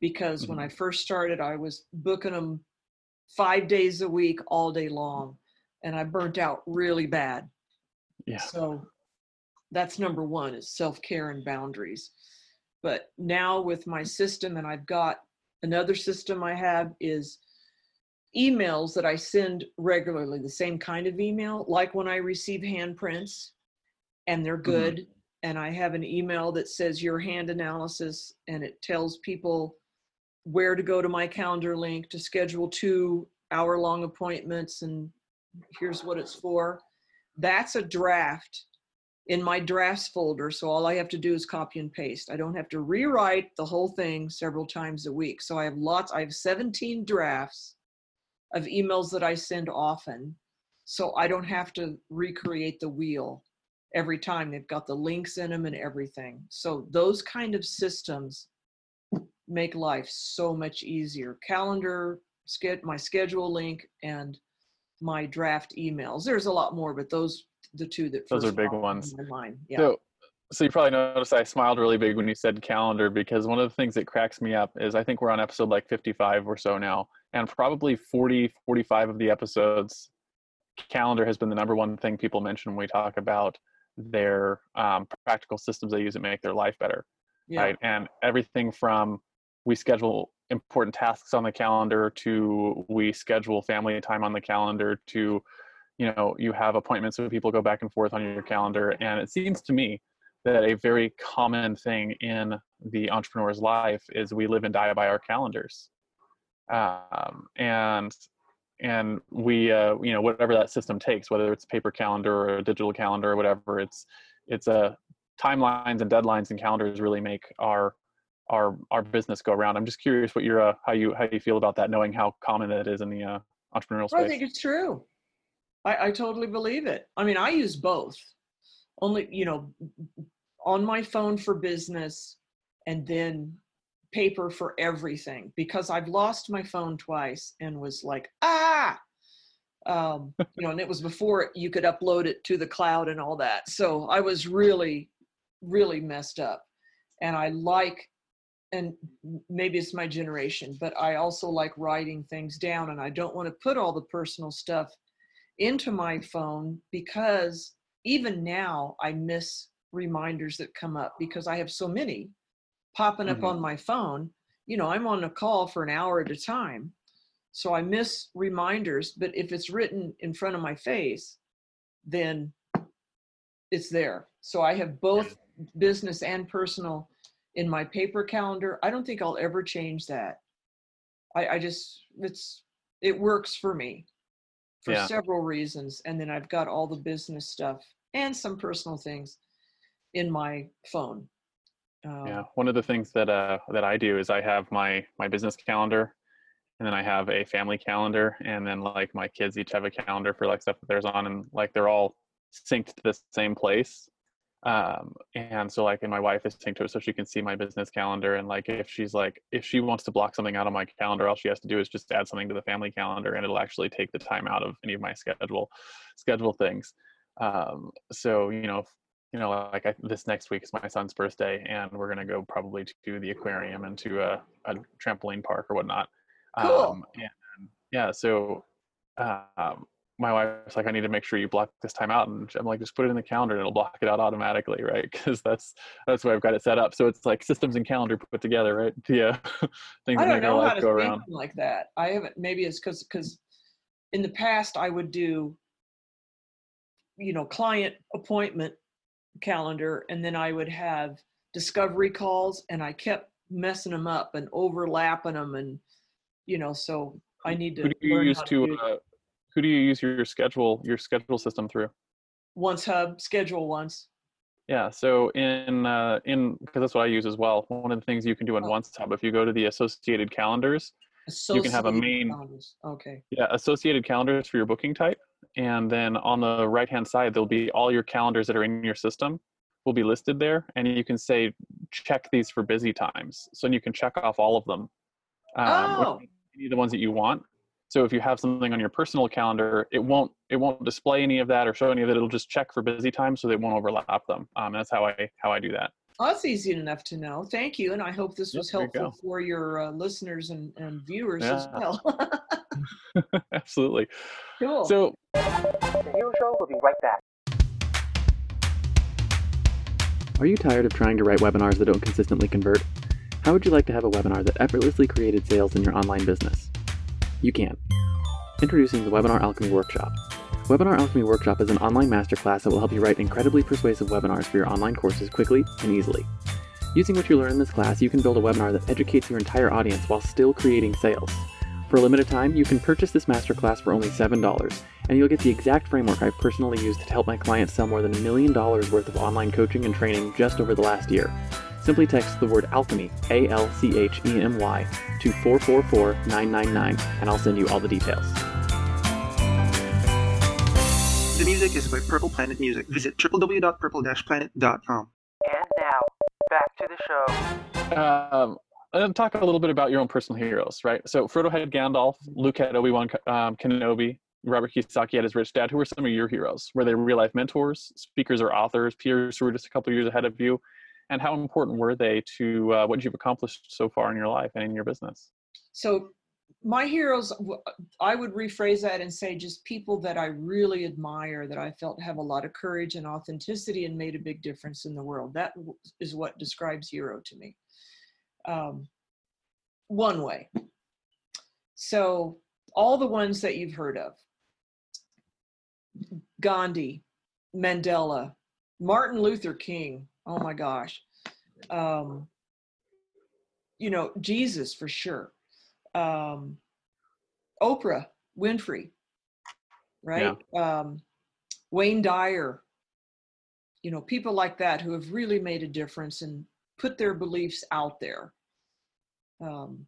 because when I mm-hmm. first started I was booking them 5 days a week all day long and I burnt out really bad Yeah. so that's number one is self-care and boundaries. But now with my system, and I've got another system I have is emails that I send regularly, the same kind of email, like when I receive handprints and they're mm-hmm. good. And I have an email that says your hand analysis and it tells people where to go to my calendar link to schedule two hour long appointments and here's what it's for that's a draft in my drafts folder. So all I have to do is copy and paste. I don't have to rewrite the whole thing several times a week. So I have lots, I have 17 drafts of emails that I send often. So I don't have to recreate the wheel every time. They've got the links in them and everything. So those kind of systems make life so much easier. Calendar, my schedule link, and my draft emails. There's a lot more, but those the two that Those first are big ones. my mind. Yeah. So, so you probably noticed I smiled really big when you said calendar because one of the things that cracks me up is I think we're on episode like 55 or so now, and probably 40, 45 of the episodes, calendar has been the number one thing people mention when we talk about their um, practical systems they use to make their life better, yeah. right? And everything from we schedule important tasks on the calendar to we schedule family time on the calendar to you know you have appointments with people go back and forth on your calendar and it seems to me that a very common thing in the entrepreneur's life is we live and die by our calendars um, and and we uh, you know whatever that system takes whether it's paper calendar or a digital calendar or whatever it's it's a timelines and deadlines and calendars really make our our our business go around i'm just curious what your uh, how you how you feel about that knowing how common that is in the uh, entrepreneurial space I think it's true. I, I totally believe it. I mean, I use both. Only, you know, on my phone for business and then paper for everything because I've lost my phone twice and was like, ah, um, you know, and it was before you could upload it to the cloud and all that. So I was really, really messed up. And I like, and maybe it's my generation, but I also like writing things down and I don't want to put all the personal stuff into my phone because even now I miss reminders that come up because I have so many popping up Mhm. on my phone. You know, I'm on a call for an hour at a time. So I miss reminders, but if it's written in front of my face, then it's there. So I have both business and personal in my paper calendar. I don't think I'll ever change that. I, I just, it's, it works for me for Yeah. several reasons. And then I've got all the business stuff and some personal things in my phone. Um, Yeah, one of the things that uh that I do is I have my my business calendar, and then I have a family calendar, and then like my kids each have a calendar for like stuff that there's on, and like they're all synced to the same place. Um, and so like, and my wife is synced to it, so she can see my business calendar, and like if she's like if she wants to block something out of my calendar, all she has to do is just add something to the family calendar, and it'll actually take the time out of any of my schedule schedule things. Um, so you know, you know, like I, this next week is my son's birthday, and we're gonna go probably to the aquarium and to a, a trampoline park or whatnot. Cool. Um, and yeah, so um, my wife's like, I need to make sure you block this time out, and I'm like, just put it in the calendar, and it'll block it out automatically, right? Because that's that's why I've got it set up. So it's like systems and calendar put together, right? Yeah, things I don't know how to go around. like that. I haven't. Maybe it's because because in the past I would do, you know, client appointment calendar, and then I would have discovery calls, and I kept messing them up and overlapping them, and you know, so I need to Who do you use how to? Uh, who do you use your schedule your schedule system through? OnceHub schedule once. Yeah, so in uh, in because that's what I use as well. One of the things you can do in Oh. One Hub, if you go to the associated calendars, You can have a main- calendars. Okay. yeah, associated calendars for your booking type, and then on the right hand side there'll be all your calendars that are in your system will be listed there, and you can say check these for busy times, so you can check off all of them. Um, Oh. any of the ones that you want. So if you have something on your personal calendar, it won't it won't display any of that or show any of it. It'll just check for busy times, so they won't overlap them. Um, that's how I how I do that. Oh, that's easy enough to know. Thank you, and I hope this was you helpful go. for your uh, listeners and, and viewers as well. Absolutely. Cool. So The Hero Show will be right back. Are you tired of trying to write webinars that don't consistently convert? How would you like to have a webinar that effortlessly created sales in your online business? You can. Introducing the Webinar Alchemy Workshop. Webinar Alchemy Workshop is an online masterclass that will help you write incredibly persuasive webinars for your online courses quickly and easily. Using what you learn in this class, you can build a webinar that educates your entire audience while still creating sales. For a limited time, you can purchase this masterclass for only $7, and you'll get the exact framework I've personally used to help my clients sell more than a million dollars worth of online coaching and training just over the last year. Simply text the word alchemy, A L C H E M Y, to 444 999, and I'll send you all the details. The music is by Purple Planet Music. Visit www.purple-planet.com. And now, back to the show. um, and talk a little bit about your own personal heroes, right? So Frodo had Gandalf, Luke had Obi Wan um, Kenobi, Robert Kiyosaki had his rich dad. Who were some of your heroes? Were they real life mentors, speakers, or authors, peers who were just a couple years ahead of you? And how important were they to uh, what you've accomplished so far in your life and in your business? so my heroes I would rephrase that and say just people that i really admire that i felt have a lot of courage and authenticity and made a big difference in the world That is what describes hero to me um, one way. So all the ones that you've heard of. Gandhi Mandela Martin Luther King oh my gosh. Um, you know jesus for sure. Um, Oprah Winfrey, right? Um, Wayne Dyer, you know, people like that who have really made a difference and put their beliefs out there um,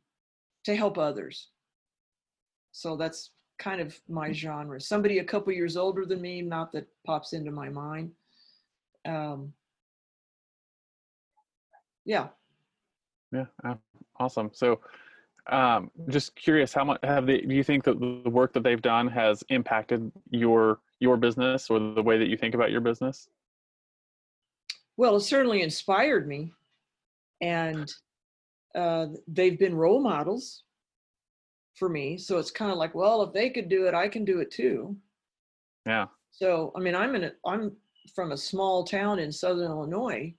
to help others. So that's kind of my genre. Somebody a couple years older than me, not that pops into my mind. Um, yeah. Yeah, uh, awesome. So, um, just curious, how much have they? Do you think that the work that they've done has impacted your your business or the way that you think about your business? Well, it certainly inspired me, and uh, they've been role models for me. So it's kind of like, well, if they could do it, I can do it too. Yeah, So I mean, I'm in. A, I'm from a small town in southern Illinois,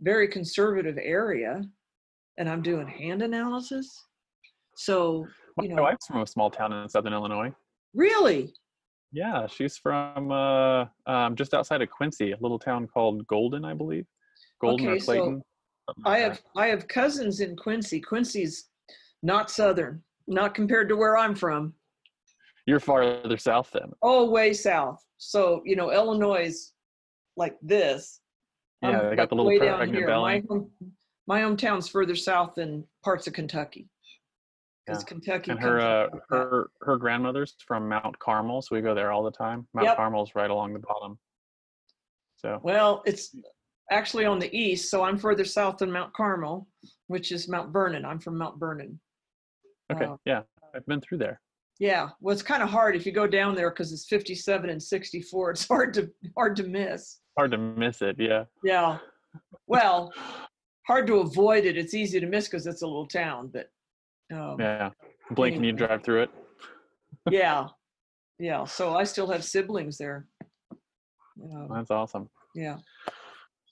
very conservative area, and I'm doing hand analysis. So, My you know, wife's from a small town in southern Illinois. really, Yeah, she's from uh, um, just outside of Quincy, a little town called Golden, I believe. Golden Okay, or Clayton. like I have I have cousins in Quincy. Quincy's not southern, not compared to where I'm from. You're farther south then. Oh, way south. So you know, Illinois is like this. Yeah, I'm they got the little pregnant belly. My home, my hometown's further south than parts of Kentucky. Because Yeah. Kentucky And her uh, up like that. her her grandmother's from Mount Carmel, so we go there all the time. Mount Yep. Carmel's right along the bottom. So Well, it's actually on the east, so I'm further south than Mount Carmel, which is Mount Vernon. I'm from Mount Vernon. okay, uh, yeah, I've been through there. Yeah, well, it's kind of hard if you go down there because it's 57 and 64. It's hard to hard to miss. Hard to miss it. Yeah. Yeah. Well, hard to avoid it. It's easy to miss because it's a little town, but um, Yeah. Blink and you drive through it. yeah, yeah. So I still have siblings there. Um, That's awesome. yeah.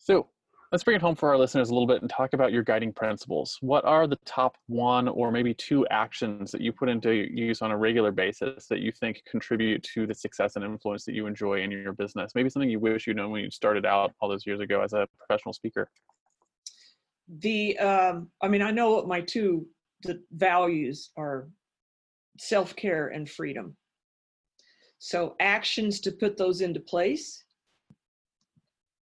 So let's bring it home for our listeners a little bit and talk about your guiding principles. What are the top one or maybe two actions that you put into use on a regular basis that you think contribute to the success and influence that you enjoy in your business? Maybe something you wish you know when you started out all those years ago as a professional speaker. The um, I mean, I know what my two the values are: self care and freedom. So actions to put those into place.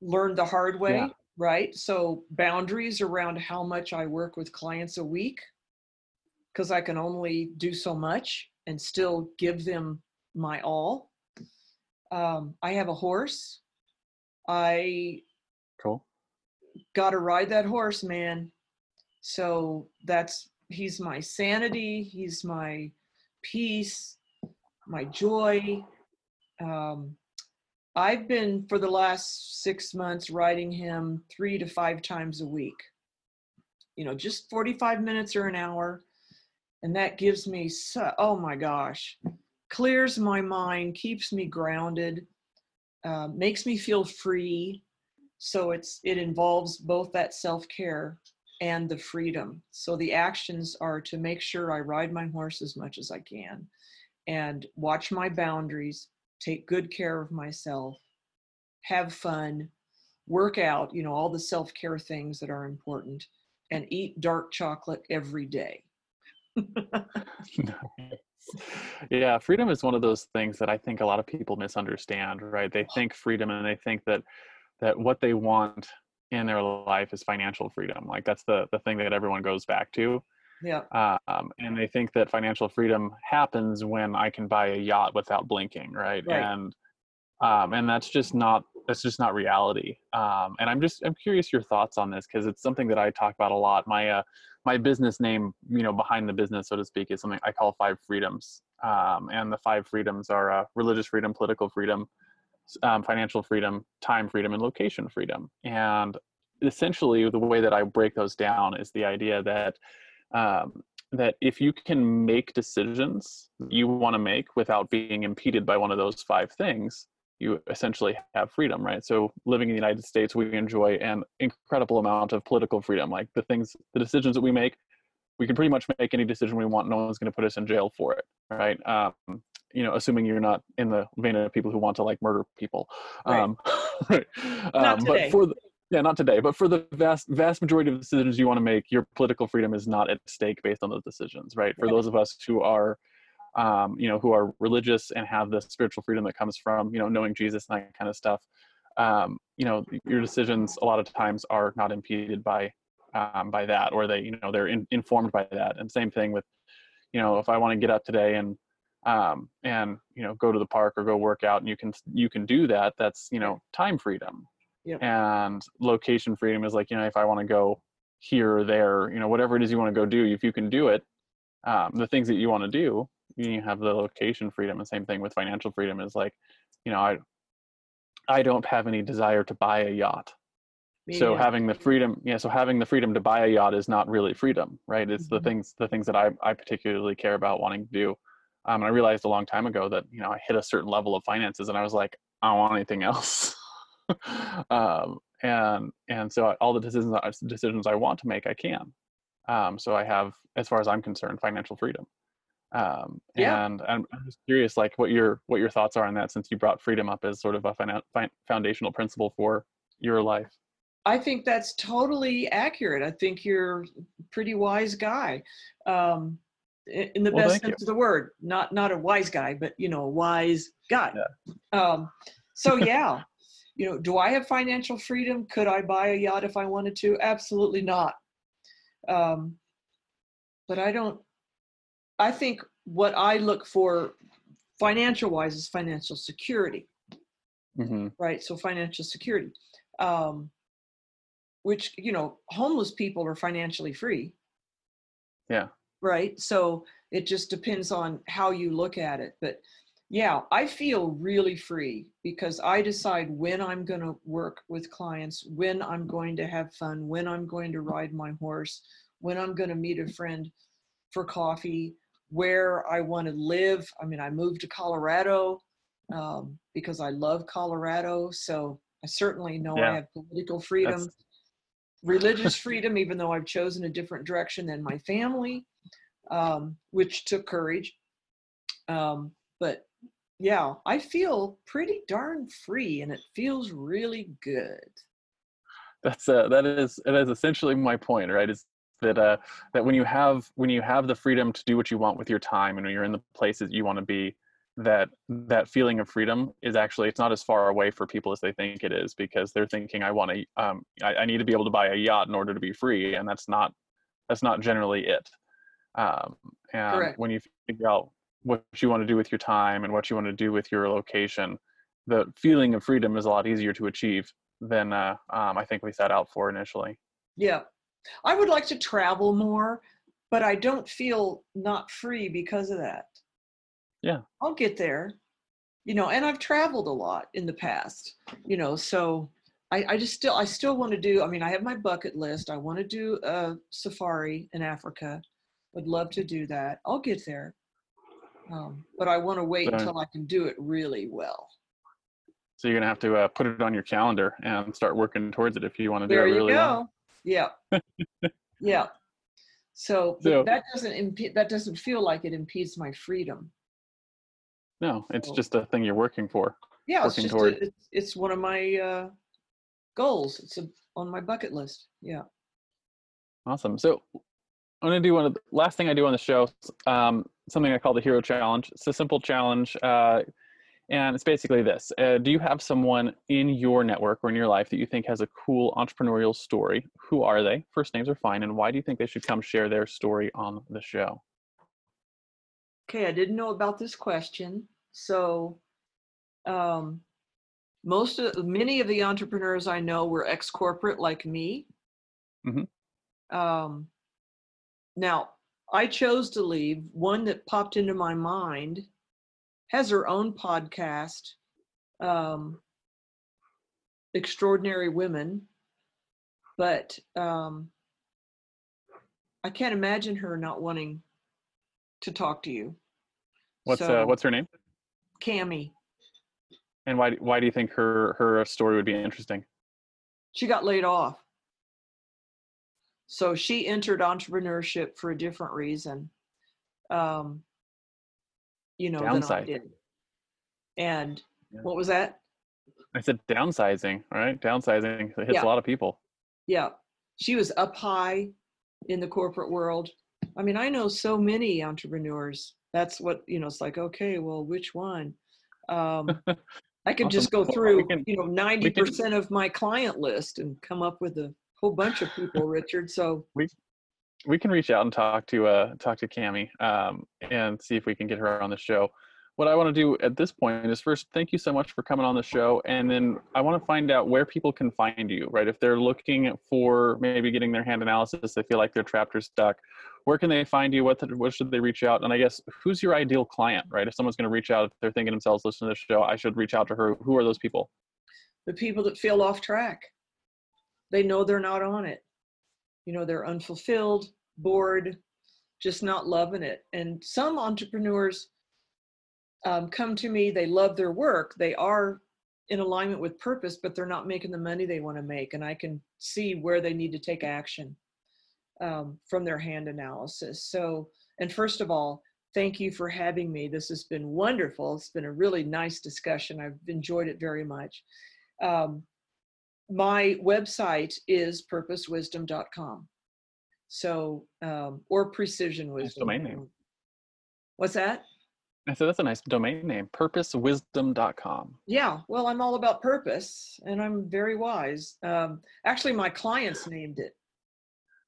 Learn the hard way. Yeah. right? So boundaries around how much I work with clients a week, because I can only do so much and still give them my all. Um, I have a horse. I Cool. got to ride that horse, man. So that's he's my sanity. He's my peace, my joy. Um, I've been for the last six months riding him three to five times a week. You know, just 45 minutes or an hour. And that gives me, so, oh my gosh, clears my mind, keeps me grounded, uh, makes me feel free. So it's it involves both that self care and the freedom. So the actions are to make sure I ride my horse as much as I can and watch my boundaries, take good care of myself, have fun, work out, you know, all the self care things that are important, and eat dark chocolate every day. yeah, freedom is one of those things that I think a lot of people misunderstand, right? They think freedom and they think that that what they want in their life is financial freedom. Like that's the the thing that everyone goes back to. Yeah, Um, and they think that financial freedom happens when I can buy a yacht without blinking, right? Right. And um, and that's just not that's just not reality. Um, and I'm just I'm curious your thoughts on this because it's something that I talk about a lot. My uh, my business name, you know, behind the business, so to speak, is something I call five freedoms. Um, and the five freedoms are uh, religious freedom, political freedom, um, financial freedom, time freedom, and location freedom. And essentially, the way that I break those down is the idea that um, that if you can make decisions you want to make without being impeded by one of those five things, you essentially have freedom, right? So living in the United States, we enjoy an incredible amount of political freedom. Like the things, the decisions that we make, we can pretty much make any decision we want. No one's going to put us in jail for it, right? Um, you know, assuming you're not in the vein of people who want to like murder people. Right. Um, right. Not Um, today. but for the, yeah, not today, but for the vast vast majority of decisions you want to make, your political freedom is not at stake based on those decisions, right? For those of us who are, um, you know, who are religious and have the spiritual freedom that comes from, you know, knowing Jesus and that kind of stuff, um, you know, your decisions a lot of times are not impeded by um, by that, or they, you know, they're in, informed by that. And same thing with, you know, if I want to get up today and um, and you know go to the park or go work out, and you can you can do that. That's you know time freedom Yep. and location freedom is like you know if i want to go here or there you know whatever it is you want to go do if you can do it um, the things that you want to do you have the location freedom and same thing with financial freedom is like you know i i don't have any desire to buy a yacht. Me so having the freedom yeah so having the freedom to buy a yacht is not really freedom right? It's Mhm. the things the things that i i particularly care about wanting to do. Um, and i realized a long time ago that you know i hit a certain level of finances and i was like i don't want anything else um, and and so all the decisions I- decisions I want to make, I can. Um, so I have, as far as I'm concerned, financial freedom. Um, Yeah. And I'm, I'm just curious, like what your what your thoughts are on that, since you brought freedom up as sort of a finan- fin- foundational principle for your life. I think that's totally accurate. I think you're a pretty wise guy, um, i- in the Well, best thank you. sense of the word. Not not a wise guy, but you know, a wise guy. Um, so yeah, you know, do I have financial freedom? Could I buy a yacht if I wanted to? Absolutely not. Um, but I don't. I think what I look for, financial wise, is financial security hmm right so financial security um which you know homeless people are financially free Yeah. right so it just depends on how you look at it but yeah i feel really free because i decide when i'm going to work with clients when i'm going to have fun when i'm going to ride my horse when i'm going to meet a friend for coffee where i want to live i mean i moved to colorado um, because i love colorado so i certainly know Yeah. i have political freedom That's- religious freedom, even though I've chosen a different direction than my family, um, which took courage. Um, but yeah, I feel pretty darn free and it feels really good. that's uh, that is that is essentially my point right is that uh that when you have when you have the freedom to do what you want with your time and when you're in the places you want to be that that feeling of freedom is actually it's not as far away for people as they think it is because they're thinking i want to um I, I need to be able to buy a yacht in order to be free and that's not that's not generally it um and Correct. when you figure out what you want to do with your time and what you want to do with your location the feeling of freedom is a lot easier to achieve than uh, um, I think we set out for initially. Yeah. I would like to travel more, but I don't feel not free because of that. Yeah. I'll get there, you know, and I've traveled a lot in the past, you know, so I, I just still, I still want to do, I mean, I have my bucket list. I want to do a safari in Africa. Would love to do that. I'll get there. Um, but I want to wait So- until I can do it really well. So you're gonna have to uh, put it on your calendar and start working towards it if you want to do There it you really go. well. Yeah. yeah. So, So- that doesn't impede, that doesn't feel like it impedes my freedom. No, it's So- just a thing you're working for. Yeah, it's Working just, a, it's, it's one of my uh, goals. It's a, on my bucket list. Yeah. Awesome. So I'm gonna do one of the last thing I do on the show. Um, something I call the Hero Challenge. It's a simple challenge, uh, and it's basically this: uh, Do you have someone in your network or in your life that you think has a cool entrepreneurial story? Who are they? First names are fine, and why do you think they should come share their story on the show? Okay, I didn't know about this question. So, um, most of many of the entrepreneurs I know were ex-corporate like me. Mhm. Um, now, I chose to leave. One that popped into my mind has her own podcast, um, Extraordinary Women, but um, I can't imagine her not wanting to talk to you. What's uh, what's her name? Cami. And why why do you think her her story would be interesting? She got laid off. So she entered entrepreneurship for a different reason. Um, you know, than I did. And Yeah. what was that? I said downsizing, right? Downsizing it hits Yeah. a lot of people. Yeah. She was up high in the corporate world. I mean, I know so many entrepreneurs. That's what, you know, it's like, okay, well, which one? Um, I could just go through, can- you know, 90% of my client list and come up with a whole bunch of people, Richard. So we we can reach out and talk to uh talk to Cami um and see if we can get her on the show. What I want to do at this point is first thank you so much for coming on the show and then I want to find out where people can find you, right? If they're looking for maybe getting their hand analysis, they feel like they're trapped or stuck, where can they find you? What the, what should they reach out? And I guess who's your ideal client, right? If someone's going to reach out, if they're thinking themselves, listen to the show, I should reach out to her. Who are those people? the people that feel off track, they know they're not on it. You know, they're unfulfilled, bored, just not loving it. And some entrepreneurs um, come to me, they love their work, they are in alignment with purpose, but they're not making the money they want to make. And I can see where they need to take action um, from their hand analysis. So, and first of all, thank you for having me. This has been wonderful. It's been a really nice discussion. I've enjoyed it very much. Um, my website is purposewisdom.com. So, um, or precision wisdom. Nice domain name. What's that? I said that's a nice domain name, purposewisdom.com. Yeah, well, I'm all about purpose and I'm very wise. Um, actually, my clients named it.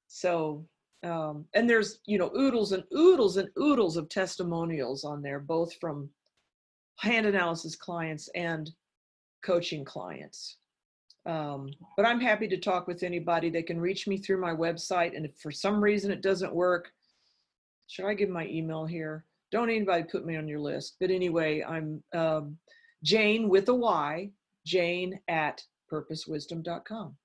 So, um, and there's, you know, oodles and oodles and oodles of testimonials on there, both from hand analysis clients and coaching clients. Um, but I'm happy to talk with anybody. They can reach me through my website. And if for some reason it doesn't work, should I give my email here? don't anybody put me on your list. But anyway, I'm um, Jayne with a Y, Jayne at purposewisdom.com.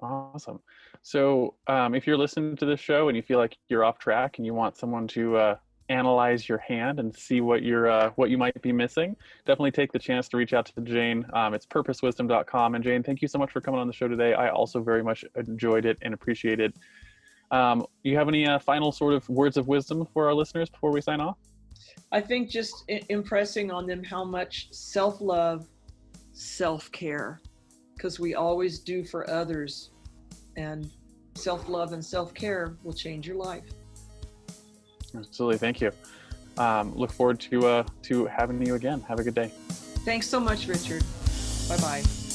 Awesome. So, um, if you're listening to this show and you feel like you're off track and you want someone to uh, analyze your hand and see what you're uh, what you might be missing, definitely take the chance to reach out to Jayne. Um, it's purposewisdom.com. And Jayne, thank you so much for coming on the show today. I also very much enjoyed it and appreciated um, you have any uh, final sort of words of wisdom for our listeners before we sign off? I think just I- impressing on them how much self love, self care, because we always do for others, and self love and self care will change your life. Absolutely, thank you. Um, look forward to uh, to having you again. Have a good day. Thanks so much, Richard. Bye bye.